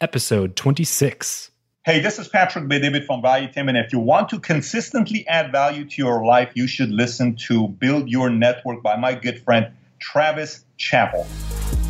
episode 26. Hey, this is Patrick Bet-David from Valuetainment, and if you want to consistently add value to your life, you should listen to Build Your Network by my good friend Travis Chappell.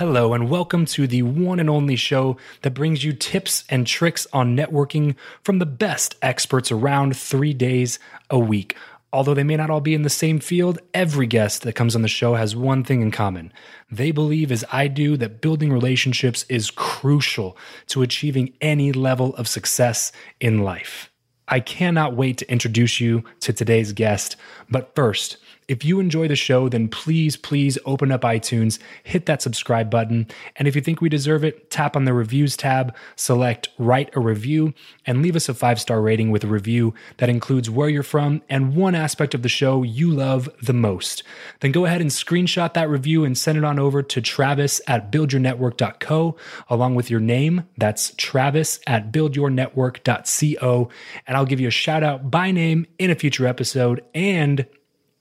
Hello, and welcome to the one and only show that brings you tips and tricks on networking from the best experts around three days a week. Although they may not all be in the same field, every guest that comes on the show has one thing in common. They believe, as I do, that building relationships is crucial to achieving any level of success in life. I cannot wait to introduce you to today's guest, but first, if you enjoy the show, then please, please open up iTunes, hit that subscribe button. And if you think we deserve it, tap on the reviews tab, select write a review, and leave us a five star rating with a review that includes where you're from and one aspect of the show you love the most. Then go ahead and screenshot that review and send it on over to travis at buildyournetwork.co along with your name. That's travis at buildyournetwork.co. And I'll give you a shout out by name in a future episode and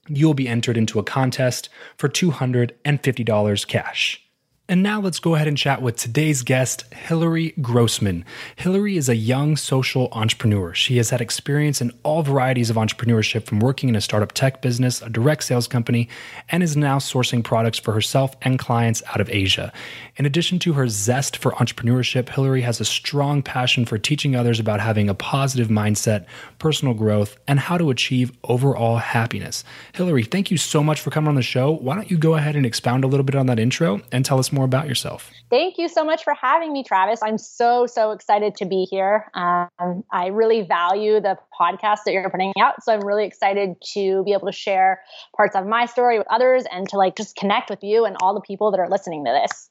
you'll be entered into a contest for $250 cash. And now let's go ahead and chat with today's guest, Hillary Grossman. Hillary is a young social entrepreneur. She has had experience in all varieties of entrepreneurship from working in a startup tech business, a direct sales company, and is now sourcing products for herself and clients out of Asia. In addition to her zest for entrepreneurship, Hillary has a strong passion for teaching others about having a positive mindset, personal growth, and how to achieve overall happiness. Hillary, thank you so much for coming on the show. Why don't you go ahead and expound a little bit on that intro and tell us more more about yourself. Thank you so much for having me, Travis. I'm so, so excited to be here. Um, I really value the podcast that you're putting out. So I'm really excited to be able to share parts of my story with others and to like just connect with you and all the people that are listening to this.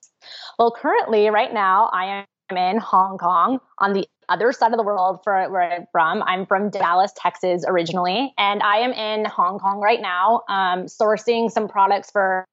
Well, currently, right now, I am in Hong Kong on the other side of the world for where I'm from. I'm from Dallas, Texas originally, and I am in Hong Kong right now, um, sourcing some products for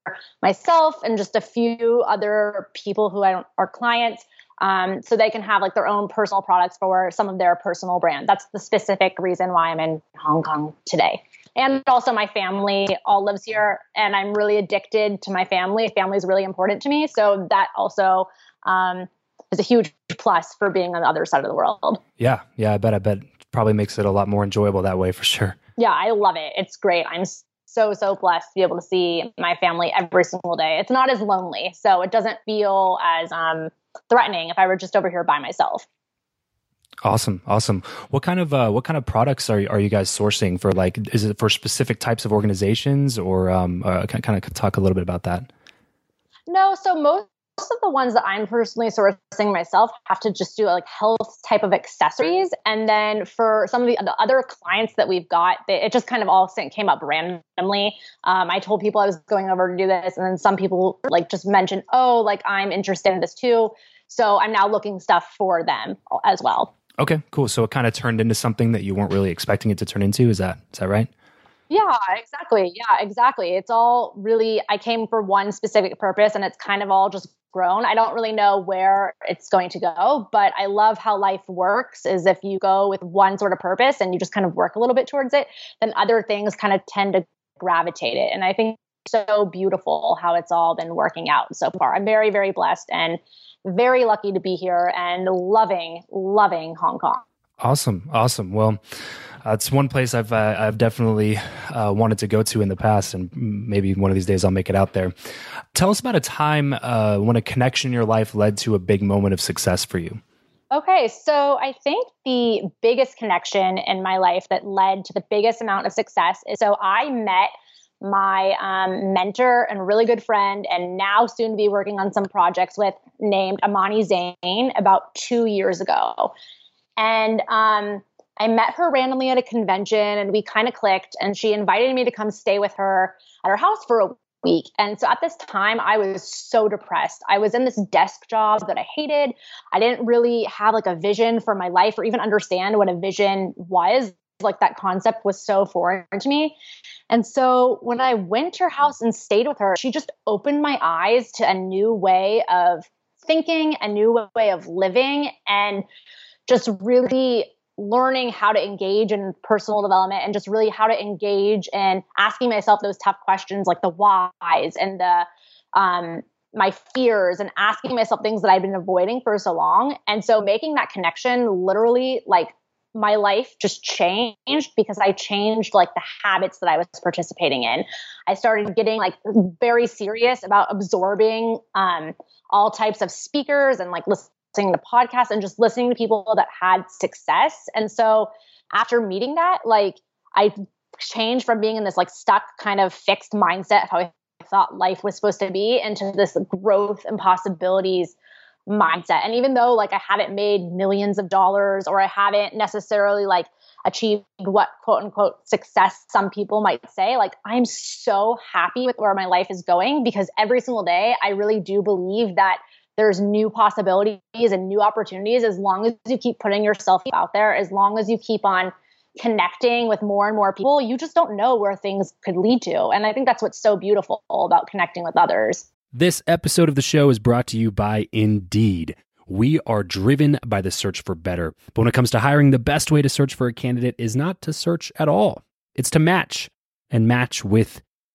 myself and just a few other people who I don't, are clients. Um, so they can have like their own personal products for some of their personal brand. That's the specific reason why I'm in Hong Kong today. And also, my family all lives here, and I'm really addicted to my family. Family is really important to me, so that also um, is a huge plus for being on the other side of the world. Yeah, yeah, I bet. I bet probably makes it a lot more enjoyable that way for sure. Yeah, I love it. It's great. I'm so so blessed to be able to see my family every single day. It's not as lonely, so it doesn't feel as um, threatening if I were just over here by myself. Awesome, awesome. What kind of uh, what kind of products are are you guys sourcing for? Like, is it for specific types of organizations, or um, uh, kind of talk a little bit about that? No, so most most of the ones that I'm personally sourcing myself have to just do like health type of accessories. And then for some of the, the other clients that we've got, they, it just kind of all came up randomly. Um, I told people I was going over to do this, and then some people like just mentioned, oh, like I'm interested in this too. So I'm now looking stuff for them as well. Okay, cool. So it kind of turned into something that you weren't really expecting it to turn into. Is that is that right? Yeah, exactly. Yeah, exactly. It's all really I came for one specific purpose and it's kind of all just grown. I don't really know where it's going to go, but I love how life works is if you go with one sort of purpose and you just kind of work a little bit towards it, then other things kind of tend to gravitate it. And I think so beautiful how it's all been working out so far. I'm very, very blessed and very lucky to be here and loving, loving Hong Kong. Awesome. Awesome. Well, it's one place I've uh, I've definitely uh, wanted to go to in the past, and maybe one of these days I'll make it out there. Tell us about a time uh, when a connection in your life led to a big moment of success for you. Okay, so I think the biggest connection in my life that led to the biggest amount of success is so I met my um, mentor and really good friend, and now soon to be working on some projects with, named Amani Zane, about two years ago. And um, I met her randomly at a convention and we kind of clicked and she invited me to come stay with her at her house for a week. And so at this time, I was so depressed. I was in this desk job that I hated. I didn't really have like a vision for my life or even understand what a vision was. Like that concept was so foreign to me. And so when I went to her house and stayed with her, she just opened my eyes to a new way of thinking, a new way of living, and just really learning how to engage in personal development and just really how to engage in asking myself those tough questions like the whys and the um, my fears and asking myself things that I've been avoiding for so long. And so making that connection literally like my life just changed because I changed like the habits that I was participating in. I started getting like very serious about absorbing um, all types of speakers and like listening listening to podcasts and just listening to people that had success. And so after meeting that, like I changed from being in this like stuck kind of fixed mindset of how I thought life was supposed to be into this growth and possibilities mindset. And even though like I haven't made millions of dollars or I haven't necessarily like achieved what quote unquote success some people might say, like I'm so happy with where my life is going because every single day I really do believe that there's new possibilities and new opportunities as long as you keep putting yourself out there, as long as you keep on connecting with more and more people, you just don't know where things could lead to. And I think that's what's so beautiful about connecting with others. This episode of the show is brought to you by Indeed. We are driven by the search for better. But when it comes to hiring, the best way to search for a candidate is not to search at all, it's to match and match with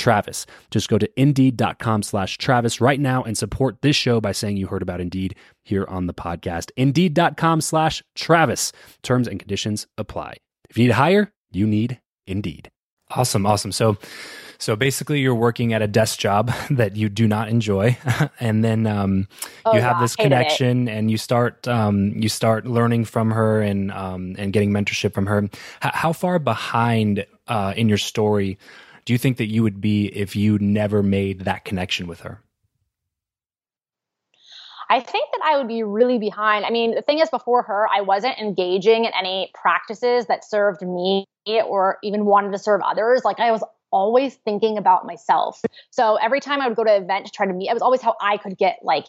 Travis. Just go to indeed.com slash Travis right now and support this show by saying you heard about Indeed here on the podcast. Indeed.com slash Travis. Terms and conditions apply. If you need to hire, you need Indeed. Awesome, awesome. So, so basically, you're working at a desk job that you do not enjoy, and then um, oh, you have this connection, and you start um, you start learning from her and um, and getting mentorship from her. H- how far behind uh, in your story do you think that you would be if you never made that connection with her? I think that I would be really behind. I mean, the thing is, before her, I wasn't engaging in any practices that served me or even wanted to serve others. Like, I was always thinking about myself. So every time I would go to an event to try to meet, it was always how I could get like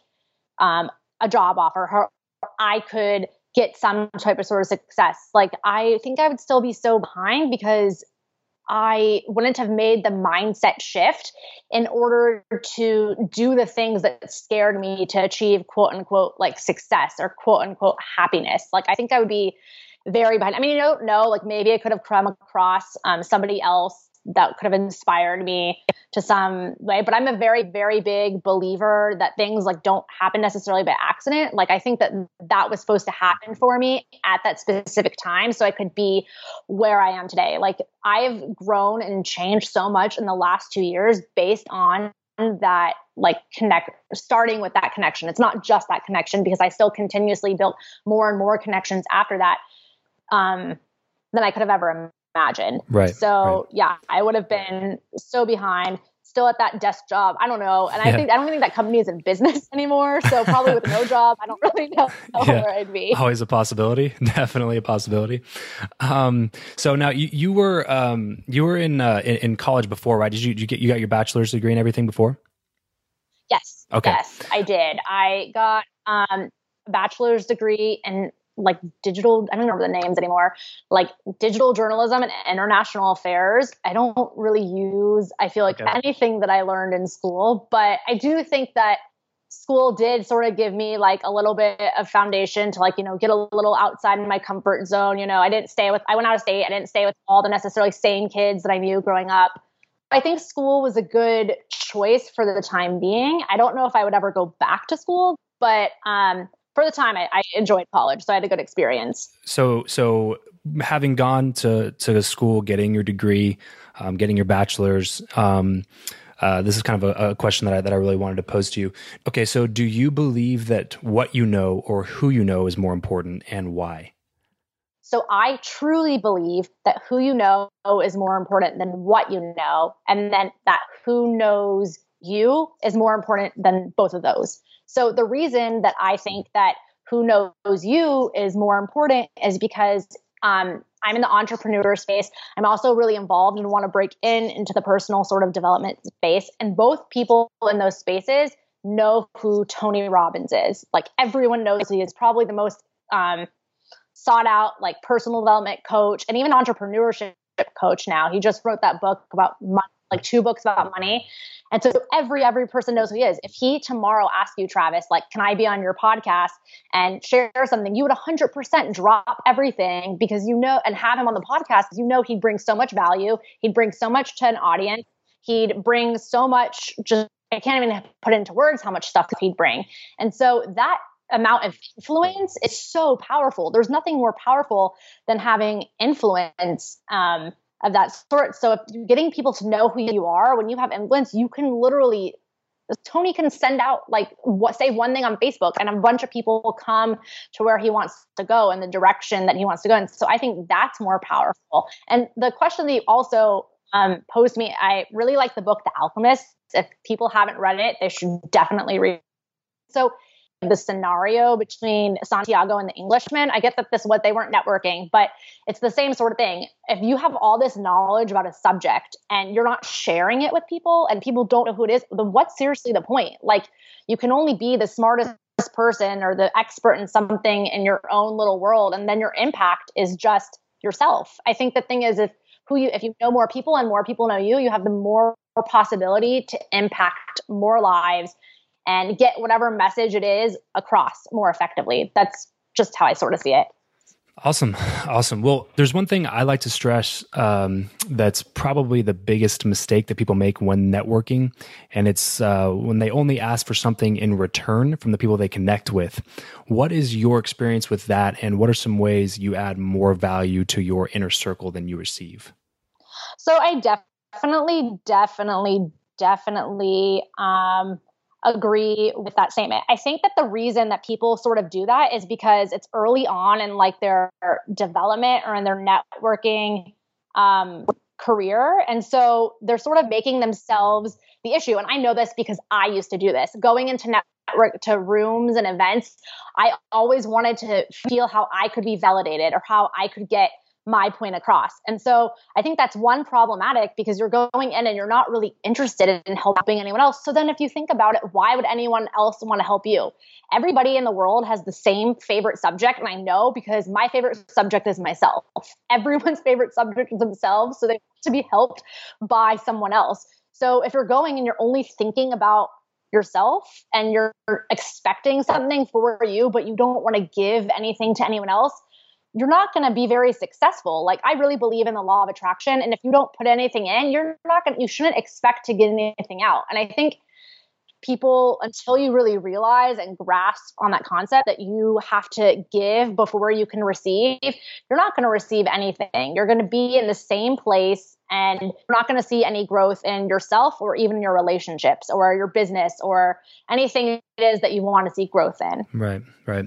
um, a job offer, or I could get some type of sort of success. Like, I think I would still be so behind because I wouldn't have made the mindset shift in order to do the things that scared me to achieve quote unquote like success or quote unquote happiness. Like I think I would be very behind. I mean, you don't know. Like maybe I could have come across um, somebody else that could have inspired me to some way. But i'm a very very big believer that things like don't happen necessarily by accident. Like i think that that was supposed to happen for me at that specific time so i could be where i am today. Like i've grown and changed so much in the last 2 years based on that like connect starting with that connection. It's not just that connection because i still continuously built more and more connections after that um than i could have ever imagine. Right. So right. yeah, I would have been so behind, still at that desk job. I don't know. And I think I don't think that company is in business anymore. So probably with no job, I don't really know, know yeah. where I'd be. Always a possibility. Definitely a possibility. Um, so now you, you were um, you were in, uh, in, in college before, right? Did you, did you get you got your bachelor's degree and everything before? Yes. Okay. Yes, I did. I got um, a bachelor's degree in like digital i don't remember the names anymore like digital journalism and international affairs i don't really use i feel like okay. anything that i learned in school but i do think that school did sort of give me like a little bit of foundation to like you know get a little outside in my comfort zone you know i didn't stay with i went out of state i didn't stay with all the necessarily same kids that i knew growing up i think school was a good choice for the time being i don't know if i would ever go back to school but um for the time I, I, enjoyed college so i had a good experience so so having gone to to school getting your degree um, getting your bachelor's um, uh, this is kind of a, a, question that I, that I really wanted to pose to you. Okay, so do you believe that what you know or who you know is more important and why? So I truly believe that who you know is more important than what you know, and then that who knows you is more important than both of those. So the reason that I think that who knows you is more important is because um, I'm in the entrepreneur space. I'm also really involved and want to break in into the personal sort of development space. And both people in those spaces know who Tony Robbins is. Like everyone knows he is probably the most um, sought out like personal development coach and even entrepreneurship coach now. He just wrote that book about money, like two books about money. And so every every person knows who he is. If he tomorrow asks you, Travis, like, can I be on your podcast and share something, you would 100% drop everything because you know, and have him on the podcast. Because you know, he'd bring so much value. He'd bring so much to an audience. He'd bring so much. Just I can't even put into words how much stuff he'd bring. And so that amount of influence is so powerful. There's nothing more powerful than having influence. Um, of that sort. So if you're getting people to know who you are, when you have influence, you can literally Tony can send out like what say one thing on Facebook and a bunch of people will come to where he wants to go in the direction that he wants to go. And so I think that's more powerful. And the question that you also um, posed me, I really like the book The Alchemist. If people haven't read it, they should definitely read. It. So the scenario between Santiago and the Englishman. I get that this what they weren't networking, but it's the same sort of thing. If you have all this knowledge about a subject and you're not sharing it with people and people don't know who it is, then what's seriously the point? Like you can only be the smartest person or the expert in something in your own little world and then your impact is just yourself. I think the thing is if who you if you know more people and more people know you, you have the more possibility to impact more lives and get whatever message it is across more effectively. That's just how I sort of see it. Awesome. Awesome. Well, there's one thing I like to stress um, that's probably the biggest mistake that people make when networking, and it's uh, when they only ask for something in return from the people they connect with. What is your experience with that, and what are some ways you add more value to your inner circle than you receive? So, I definitely, definitely, definitely. Um, agree with that statement. I think that the reason that people sort of do that is because it's early on in like their development or in their networking um, career. And so they're sort of making themselves the issue. And I know this because I used to do this. Going into network to rooms and events, I always wanted to feel how I could be validated or how I could get my point across. And so I think that's one problematic because you're going in and you're not really interested in helping anyone else. So then if you think about it, why would anyone else want to help you? Everybody in the world has the same favorite subject. And I know because my favorite subject is myself. Everyone's favorite subject is themselves. So they want to be helped by someone else. So if you're going and you're only thinking about yourself and you're expecting something for you, but you don't want to give anything to anyone else, you're not going to be very successful. Like I really believe in the law of attraction and if you don't put anything in, you're not going to you shouldn't expect to get anything out. And I think people until you really realize and grasp on that concept that you have to give before you can receive, you're not going to receive anything. You're going to be in the same place and you're not going to see any growth in yourself or even your relationships or your business or anything it is that you want to see growth in. Right, right.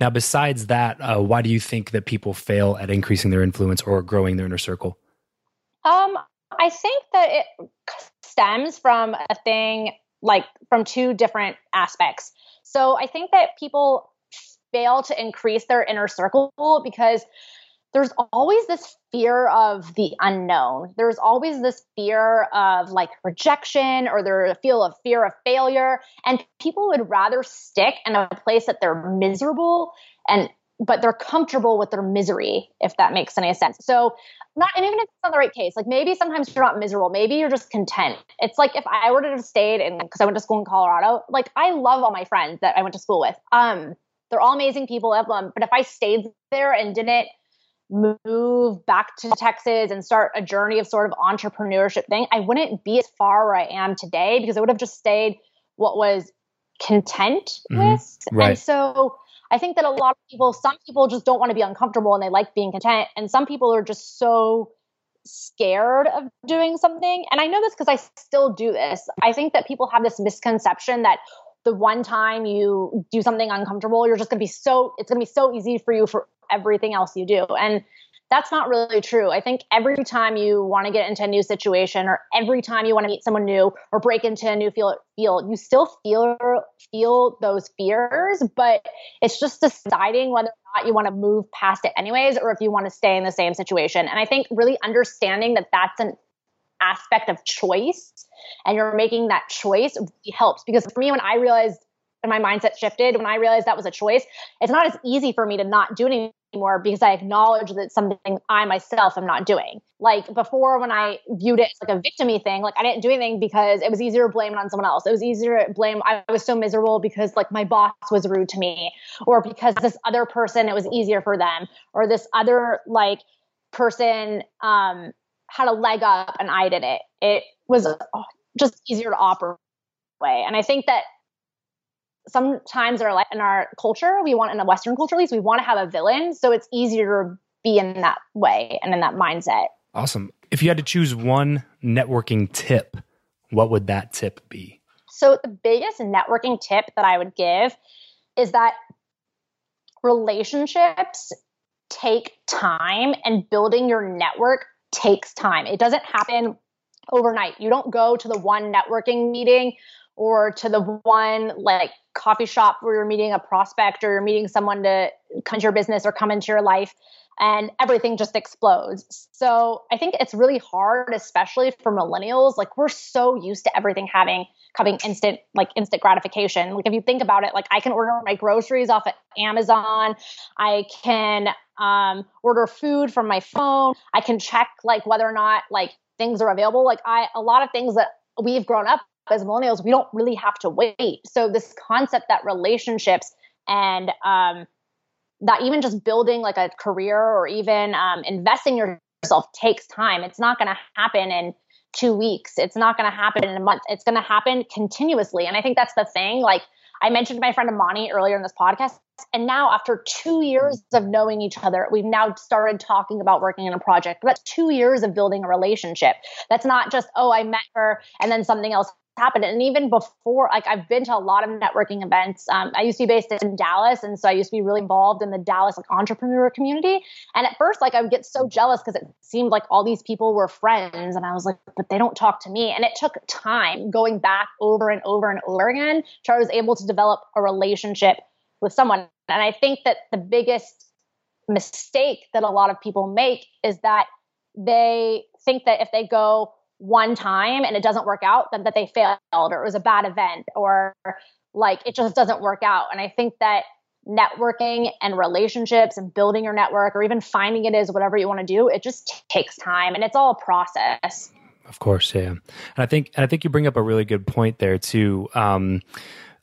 Now, besides that, uh, why do you think that people fail at increasing their influence or growing their inner circle? Um, I think that it stems from a thing like from two different aspects. So I think that people fail to increase their inner circle because there's always this fear of the unknown. There's always this fear of like rejection or there feel of fear of failure. And people would rather stick in a place that they're miserable and but they're comfortable with their misery, if that makes any sense. So not and even if it's not the right case, like maybe sometimes you're not miserable, maybe you're just content. It's like if I were to have stayed in because I went to school in Colorado, like I love all my friends that I went to school with. Um, they're all amazing people, love them. But if I stayed there and didn't move back to Texas and start a journey of sort of entrepreneurship thing, I wouldn't be as far where I am today because I would have just stayed what was content mm-hmm. with. Right. And so I think that a lot of people, some people just don't want to be uncomfortable and they like being content. And some people are just so scared of doing something. And I know this because I still do this. I think that people have this misconception that the one time you do something uncomfortable, you're just going to be so, it's going to be so easy for you for everything else you do. And that's not really true. I think every time you want to get into a new situation or every time you want to meet someone new or break into a new field, you still feel feel those fears, but it's just deciding whether or not you want to move past it anyways or if you want to stay in the same situation. And I think really understanding that that's an aspect of choice and you're making that choice really helps because for me when I realized and my mindset shifted when I realized that was a choice. It's not as easy for me to not do it anymore because I acknowledge that something I myself am not doing. Like before, when I viewed it as like a victimy thing, like I didn't do anything because it was easier to blame it on someone else. It was easier to blame. I was so miserable because like my boss was rude to me, or because this other person it was easier for them, or this other like person um, had a leg up and I did it. It was uh, just easier to operate way. And I think that sometimes in our, in our culture, we want in the Western culture at least, we want to have a villain. So it's easier to be in that way and in that mindset. Awesome. If you had to choose one networking tip, what would that tip be? So the biggest networking tip that I would give is that relationships take time and building your network takes time. It doesn't happen overnight. You don't go to the one networking meeting or to the one like coffee shop where you're meeting a prospect or you're meeting someone to come into your business or come into your life and everything just explodes. So I think it's really hard, especially for millennials. Like we're so used to everything having coming instant, like instant gratification. Like if you think about it, like I can order my groceries off of Amazon. I can um, order food from my phone. I can check like whether or not like things are available. Like I, a lot of things that we've grown up as millennials, we don't really have to wait. So this concept that relationships and um, that even just building like a career or even um, investing yourself takes time. It's not going to happen in two weeks. It's not going to happen in a month. It's going to happen continuously. And I think that's the thing. Like I mentioned my friend Amani earlier in this podcast. And now, after two years of knowing each other, we've now started talking about working in a project. That's two years of building a relationship. That's not just, oh, I met her and then something else happened. And even before, like I've been to a lot of networking events. Um, I used to be based in Dallas, and so I used to be really involved in the Dallas like entrepreneur community. And at first, like I would get so jealous because it seemed like all these people were friends, and I was like, but they don't talk to me. And it took time going back over and over and over again till I was able to develop a relationship with someone. And I think that the biggest mistake that a lot of people make is that they think that if they go one time and it doesn't work out, then that they failed or it was a bad event or like it just doesn't work out. And I think that networking and relationships and building your network or even finding it is whatever you want to do, it just takes time and it's all a process. Of course, yeah. And I think I think you bring up a really good point there too. Um,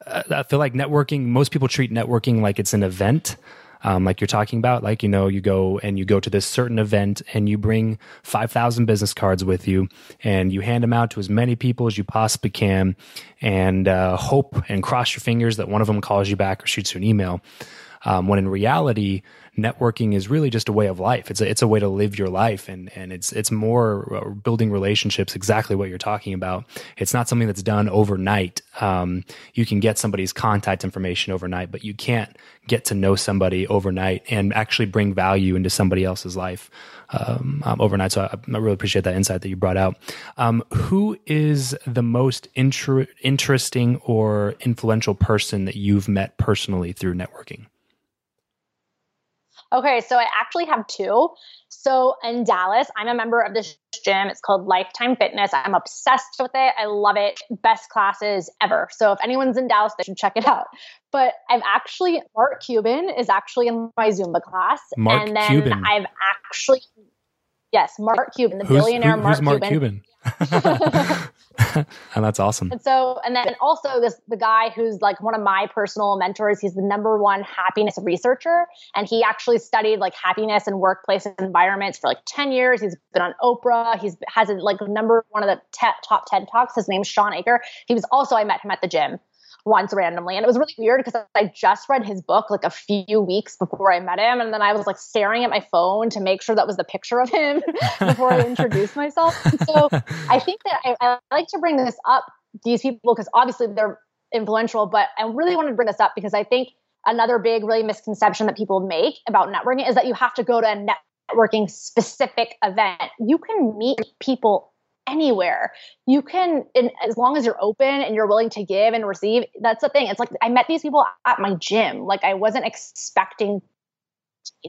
I feel like networking. Most people treat networking like it's an event, um, like you're talking about. Like, you know, you go and you go to this certain event and you bring 5,000 business cards with you and you hand them out to as many people as you possibly can and uh, hope and cross your fingers that one of them calls you back or shoots you an email. Um, when in reality, networking is really just a way of life. It's a, it's a way to live your life, and and it's it's more uh, building relationships. Exactly what you're talking about. It's not something that's done overnight. Um, you can get somebody's contact information overnight, but you can't get to know somebody overnight and actually bring value into somebody else's life um, um, overnight. So I, I, really appreciate that insight that you brought out. Um, who is the most inter- interesting or influential person that you've met personally through networking? Okay, so I actually have two. So in Dallas, I'm a member of this gym. It's called Lifetime Fitness. I'm obsessed with it. I love it. Best classes ever. So if anyone's in Dallas, they should check it out. But I've actually Mark Cuban is actually in my Zumba class. Mark and then Cuban. I've actually Yes, Mark Cuban, the who's, billionaire who, Mark, Mark Cuban. Cuban? and that's awesome. And so, and then also this the guy who's like one of my personal mentors. He's the number one happiness researcher, and he actually studied like happiness and workplace environments for like ten years. He's been on Oprah. He's has a, like number one of the te- top TED talks. His name's Shawn Achor. He was also I met him at the gym once randomly. And it was really weird because I just read his book like a few weeks before I met him. And then I was like staring at my phone to make sure that was the picture of him before I introduced myself. So I think that I, I like to bring this up, these people, because obviously they're influential, but I really wanted to bring this up because I think another big, really misconception that people make about networking is that you have to go to a networking specific event. You can meet people anywhere. You can, as long as you're open and you're willing to give and receive, that's the thing. It's like I met these people at my gym. Like I wasn't expecting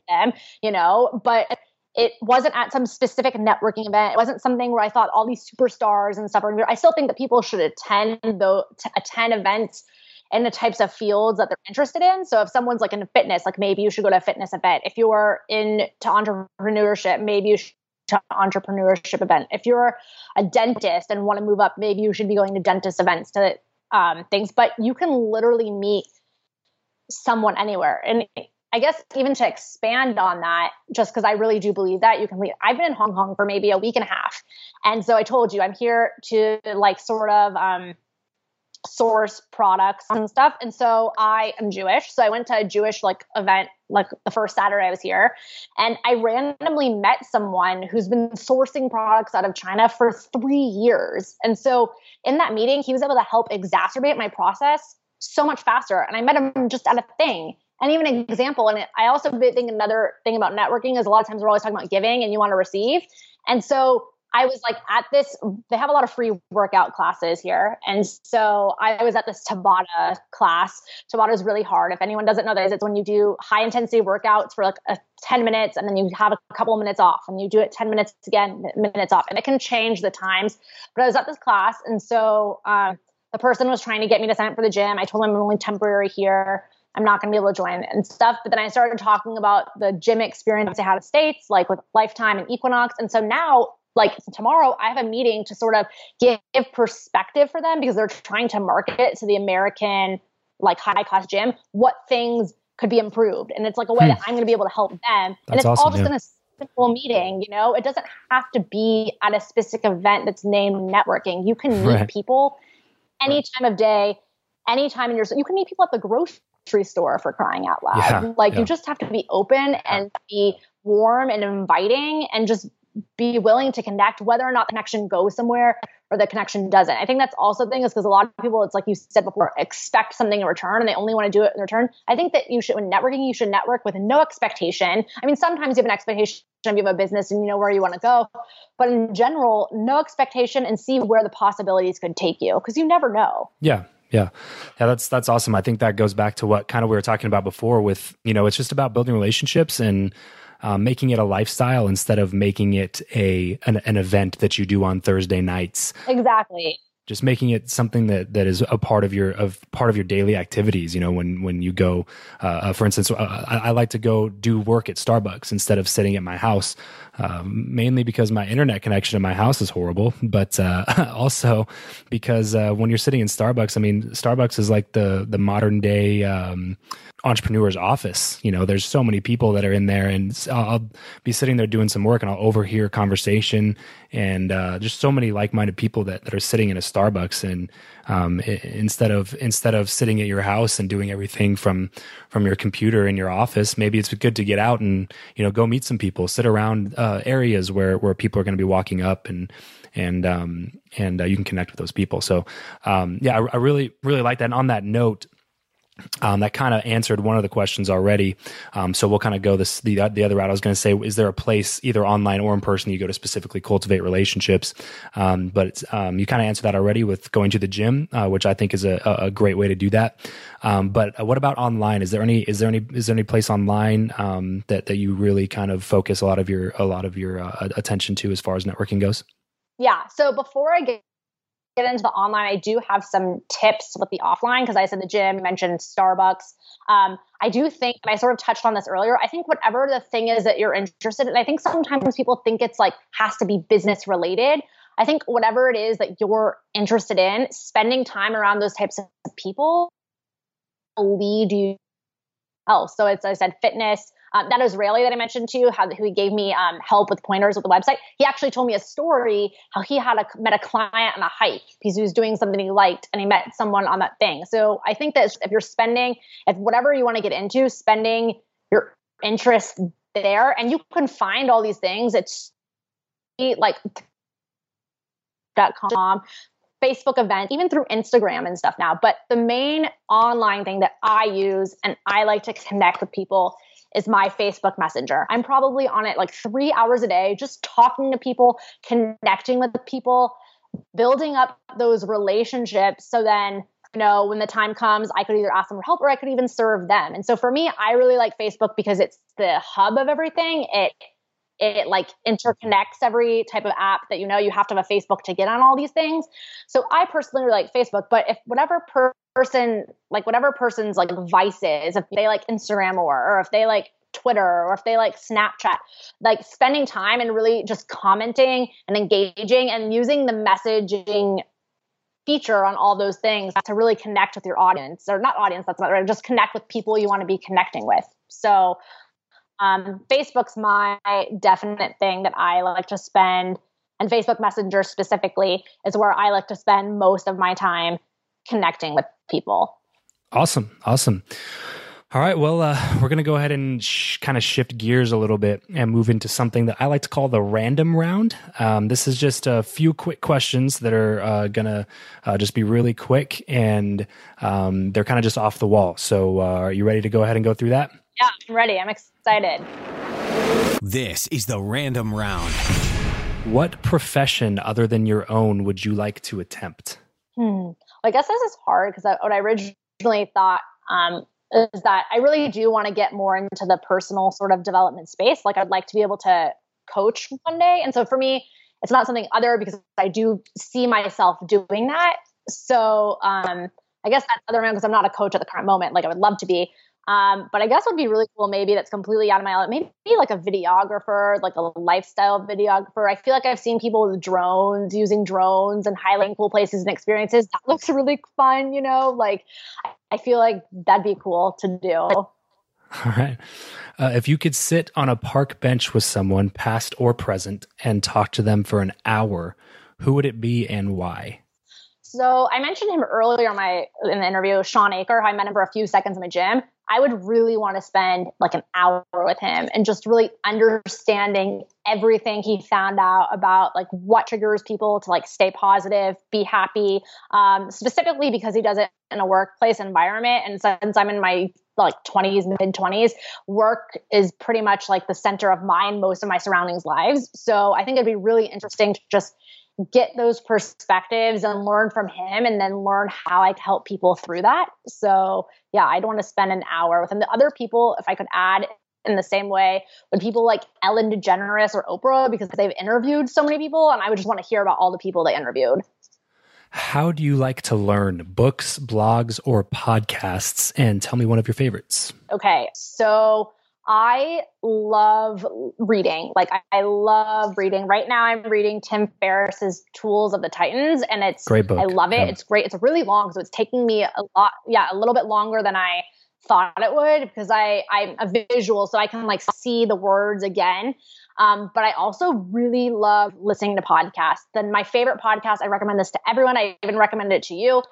them, you know, but it wasn't at some specific networking event. It wasn't something where I thought all these superstars and stuff are. I still think that people should attend though attend events in the types of fields that they're interested in. So if someone's like in fitness, like maybe you should go to a fitness event. If you're into entrepreneurship, maybe you should entrepreneurship event. If you're a dentist and want to move up, maybe you should be going to dentist events to um, things. But you can literally meet someone anywhere. And I guess even to expand on that, just because I really do believe that you can leave. I've been in Hong Kong for maybe a week and a half, and so I told you I'm here to like sort of um, source products and stuff. And so I am Jewish. So I went to a Jewish like event like the first Saturday I was here. And I randomly met someone who's been sourcing products out of China for three years. And so in that meeting, he was able to help exacerbate my process so much faster. And I met him just at a thing. And even an example, and I also think another thing about networking is a lot of times we're always talking about giving and you want to receive. And so I was like at this, they have a lot of free workout classes here. And so I was at this Tabata class. Tabata is really hard. If anyone doesn't know this, it's when you do high intensity workouts for like a 10 minutes and then you have a couple of minutes off and you do it 10 minutes again, minutes off. And it can change the times. But I was at this class. And so um, the person was trying to get me to sign up for the gym. I told him I'm only temporary here. I'm not going to be able to join and stuff. But then I started talking about the gym experience I had at States, like with Lifetime and Equinox. And so now like tomorrow I have a meeting to sort of give, perspective for them because they're trying to market to the American like high cost gym what things could be improved. And it's like a way hmm. that I'm going to be able to help them. That's and it's awesome, all just yeah. in a simple meeting, you know, it doesn't have to be at a specific event that's named networking. You can meet right. people any right. time of day, anytime in your, you can meet people at the grocery store for crying out loud. Yeah, like yeah. you just have to be open and be warm and inviting and just be willing to connect whether or not the connection goes somewhere or the connection doesn't. I think that's also the thing is because a lot of people, it's like you said before, expect something in return and they only want to do it in return. I think that you should, when networking, you should network with no expectation. I mean, sometimes you have an expectation of you have a business and you know where you want to go. But in general, no expectation and see where the possibilities could take you because you never know. Yeah. Yeah. Yeah, that's that's awesome. I think that goes back to what kind of we were talking about before with, you know, it's just about building relationships and um, making it a lifestyle instead of making it a an, an event that you do on Thursday nights. Exactly just making it something that that is a part of your of part of your daily activities you know when when you go uh, uh, for instance uh, I, I, like to go do work at starbucks instead of sitting at my house um, mainly because my internet connection in my house is horrible but uh, also because uh, when you're sitting in starbucks i mean starbucks is like the the modern day um, entrepreneur's office. You know, there's so many people that are in there, and I'll be sitting there doing some work, and I'll overhear conversation, and uh, so many like-minded people that, that are sitting in a Starbucks, and um, instead of instead of sitting at your house and doing everything from from your computer in your office, maybe it's good to get out and you know go meet some people, sit around uh, areas where where people are going to be walking up and and um, and uh, you can connect with those people. So um, yeah, I, I, really really like that. And on that note, um, that kind of answered one of the questions already. Um, so we'll kind of go this the the other route. I was going to say, is there a place either online or in person you go to specifically cultivate relationships? Um, but um, you kind of answered that already with going to the gym, uh, which I think is a, a great way to do that. Um, but what about online? Is there any is there any is there any place online um, that that you really kind of focus a lot of your a lot of your uh, attention to as far as networking goes? Yeah. So before I get get into the online, I do have some tips with the offline because I said the gym, mentioned Starbucks. Um, I do think, and I sort of touched on this earlier, I think whatever the thing is that you're interested in, I think sometimes people think it's like has to be business related. I think whatever it is that you're interested in, spending time around those types of people lead you else. So it's, I said, fitness, um, that Israeli that I mentioned to you, how who gave me um, help with pointers with the website, he actually told me a story how he had a, met a client on a hike because he was doing something he liked and he met someone on that thing. So I think that if you're spending, if whatever you want to get into, spending your interest there, and you can find all these things. It's like dot com Facebook event, even through Instagram and stuff now. But the main online thing that I use and I like to connect with people is my Facebook Messenger. I'm probably on it like three hours a day, just talking to people, connecting with people, building up those relationships. So then, you know, when the time comes, I could either ask them for help or I could even serve them. And so for me, I really like Facebook because it's the hub of everything. It it like interconnects every type of app that you know you have to have a Facebook to get on all these things. So I personally like Facebook, but if whatever person like whatever person's like vices if they like instagram more or if they like twitter or if they like snapchat like spending time and really just commenting and engaging and using the messaging feature on all those things to really connect with your audience or not audience that's not right just connect with people you want to be connecting with. So um, facebook's my definite thing that i like to spend and facebook messenger specifically is where i like to spend most of my time connecting with people. Awesome. Awesome. All right. Well, uh, we're going to go ahead and sh- kind of shift gears a little bit and move into something that I like to call the random round. Um, this is just a few quick questions that are uh, going to uh, just be really quick and um, they're kind of just off the wall. So, uh, are you ready to go ahead and go through that? Yeah, I'm ready. I'm excited. This is the random round. What profession other than your own would you like to attempt? Hmm. I guess this is hard because what I originally thought um, is that I really do want to get more into the personal sort of development space. Like I'd like to be able to coach one day. And so for me, it's not something other because I do see myself doing that. So um, I guess that's other because I'm not a coach at the current moment. Like I would love to be. Um, but I guess would be really cool. Maybe that's completely out of my maybe like a videographer, like a lifestyle videographer. I feel like I've seen people with drones using drones and highlighting cool places and experiences. That looks really fun, you know. Like I feel like that'd be cool to do. All right. Uh, if you could sit on a park bench with someone, past or present, and talk to them for an hour, who would it be and why? So I mentioned him earlier in my in the interview, Shawn Achor. I met him for a few seconds in my gym. I would really want to spend like an hour with him and just really understanding everything he found out about like what triggers people to like stay positive, be happy. Um, specifically because he does it in a workplace environment, and since I'm in my like 20s, mid 20s, work is pretty much like the center of mine, most of my surroundings' lives. So I think it'd be really interesting to just get those perspectives and learn from him and then learn how I can help people through that. So, yeah, I don't want to spend an hour with him. The other people, if I could add in the same way, would people like Ellen DeGeneres or Oprah because they've interviewed so many people and I would just want to hear about all the people they interviewed. How do you like to learn? Books, blogs, or podcasts? And tell me one of your favorites. Okay. So, I love reading. Like I, I, love reading. Right now I'm reading Tim Ferriss's Tools of the Titans and it's great book. I love it. Yeah. It's great. It's really long, so it's taking me a lot yeah, a little bit longer than I thought it would because I I'm a visual so I can like see the words again. Um, but I also really love listening to podcasts. Then my favorite podcast, I recommend this to everyone. I even recommend it to you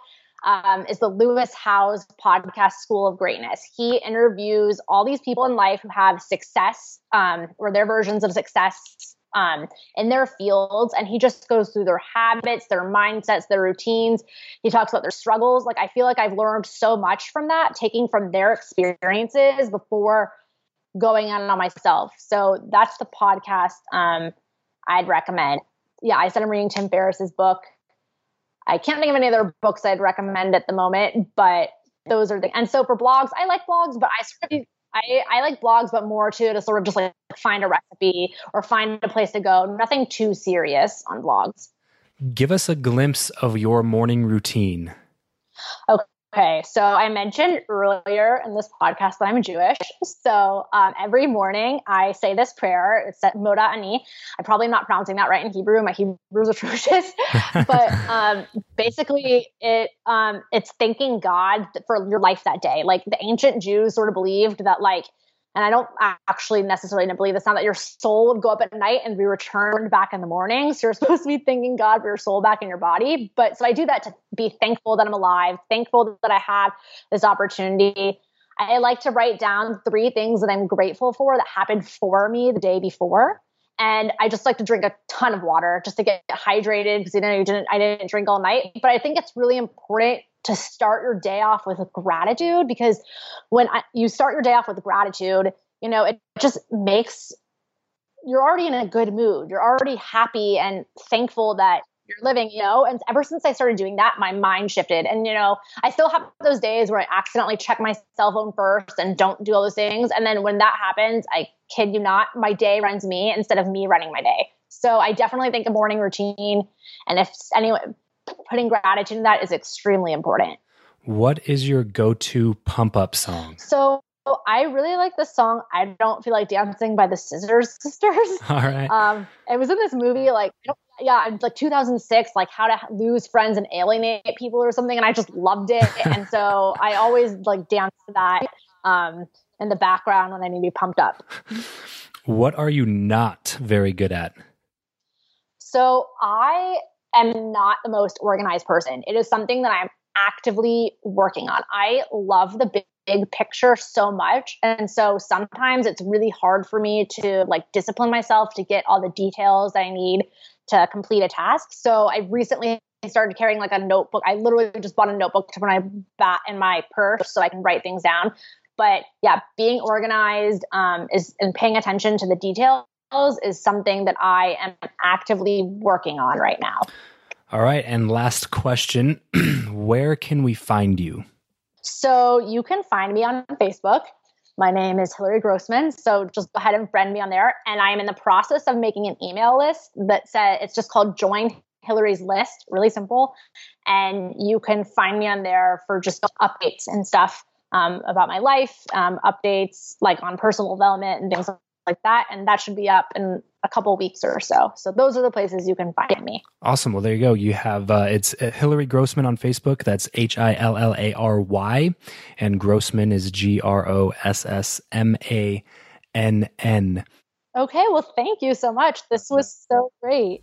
um, is the Lewis Howes podcast School of Greatness. He interviews all these people in life who have success um, or their versions of success um, in their fields. And he just goes through their habits, their mindsets, their routines. He talks about their struggles. Like, I feel like I've learned so much from that, taking from their experiences before going on on myself. So that's the podcast um, I'd recommend. Yeah, I said I'm reading Tim Ferriss's book. I can't think of any other books I'd recommend at the moment, but those are the and so for blogs, I like blogs, but I sort of I, I like blogs, but more to to sort of just like find a recipe or find a place to go. Nothing too serious on blogs. Give us a glimpse of your morning routine. Okay. Okay, so I mentioned earlier in this podcast that I'm Jewish. So um, every morning I say this prayer. It's at Moda Ani. I'm probably not pronouncing that right in Hebrew. My Hebrew is atrocious, but um, basically it um, it's thanking God for your life that day. Like the ancient Jews sort of believed that like and I don't actually necessarily believe it's not that your soul would go up at night and be returned back in the morning. So you're supposed to be thanking God for your soul back in your body. But so I do that to be thankful that I'm alive, thankful that I have this opportunity. I like to write down three things that I'm grateful for that happened for me the day before. And I just like to drink a ton of water just to get hydrated because you know you didn't I didn't drink all night. But I think it's really important to start your day off with gratitude because when I, you start your day off with gratitude, you know, it just makes you're already in a good mood. You're already happy and thankful that you're living, you know. And ever since I started doing that, my mind shifted. And, you know, I still have those days where I accidentally check my cell phone first and don't do all those things. And then when that happens, I kid you not, my day runs me instead of me running my day. So I definitely think a morning routine. And if anyone, putting gratitude in that is extremely important. What is your go to pump up song? So I really like the song I Don't Feel Like Dancing by the Scissors Sisters. All right. Um, it was in this movie, like, yeah, it's like 2006, like How to Lose Friends and Alienate People or something. And I just loved it. and so I always like dance to that um, in the background when I need to be pumped up. What are you not very good at? So I am not the most organized person. It is something that I'm actively working on. I love the big, big picture so much. And so sometimes it's really hard for me to like discipline myself to get all the details that I need to complete a task. So I recently started carrying like a notebook. I literally just bought a notebook to put my bat in my purse so I can write things down. But yeah, being organized um, is and paying attention to the details is something that I am actively working on right now. All right. And last question Where can we find you? So you can find me on Facebook. My name is Hillary Grossman. So just go ahead and friend me on there. And I am in the process of making an email list that said it's just called Join Hillary's List. Really simple. And you can find me on there for just updates and stuff um, about my life, um, updates like on personal development and things like that. And that should be up in a couple weeks or so. So those are the places you can find me. Awesome. Well, there you go. You have uh, it's uh, Hillary Grossman on Facebook. That's H I L L A R Y, and Grossman is G R O S S M A N N. Okay. Well, thank you so much. This was so great.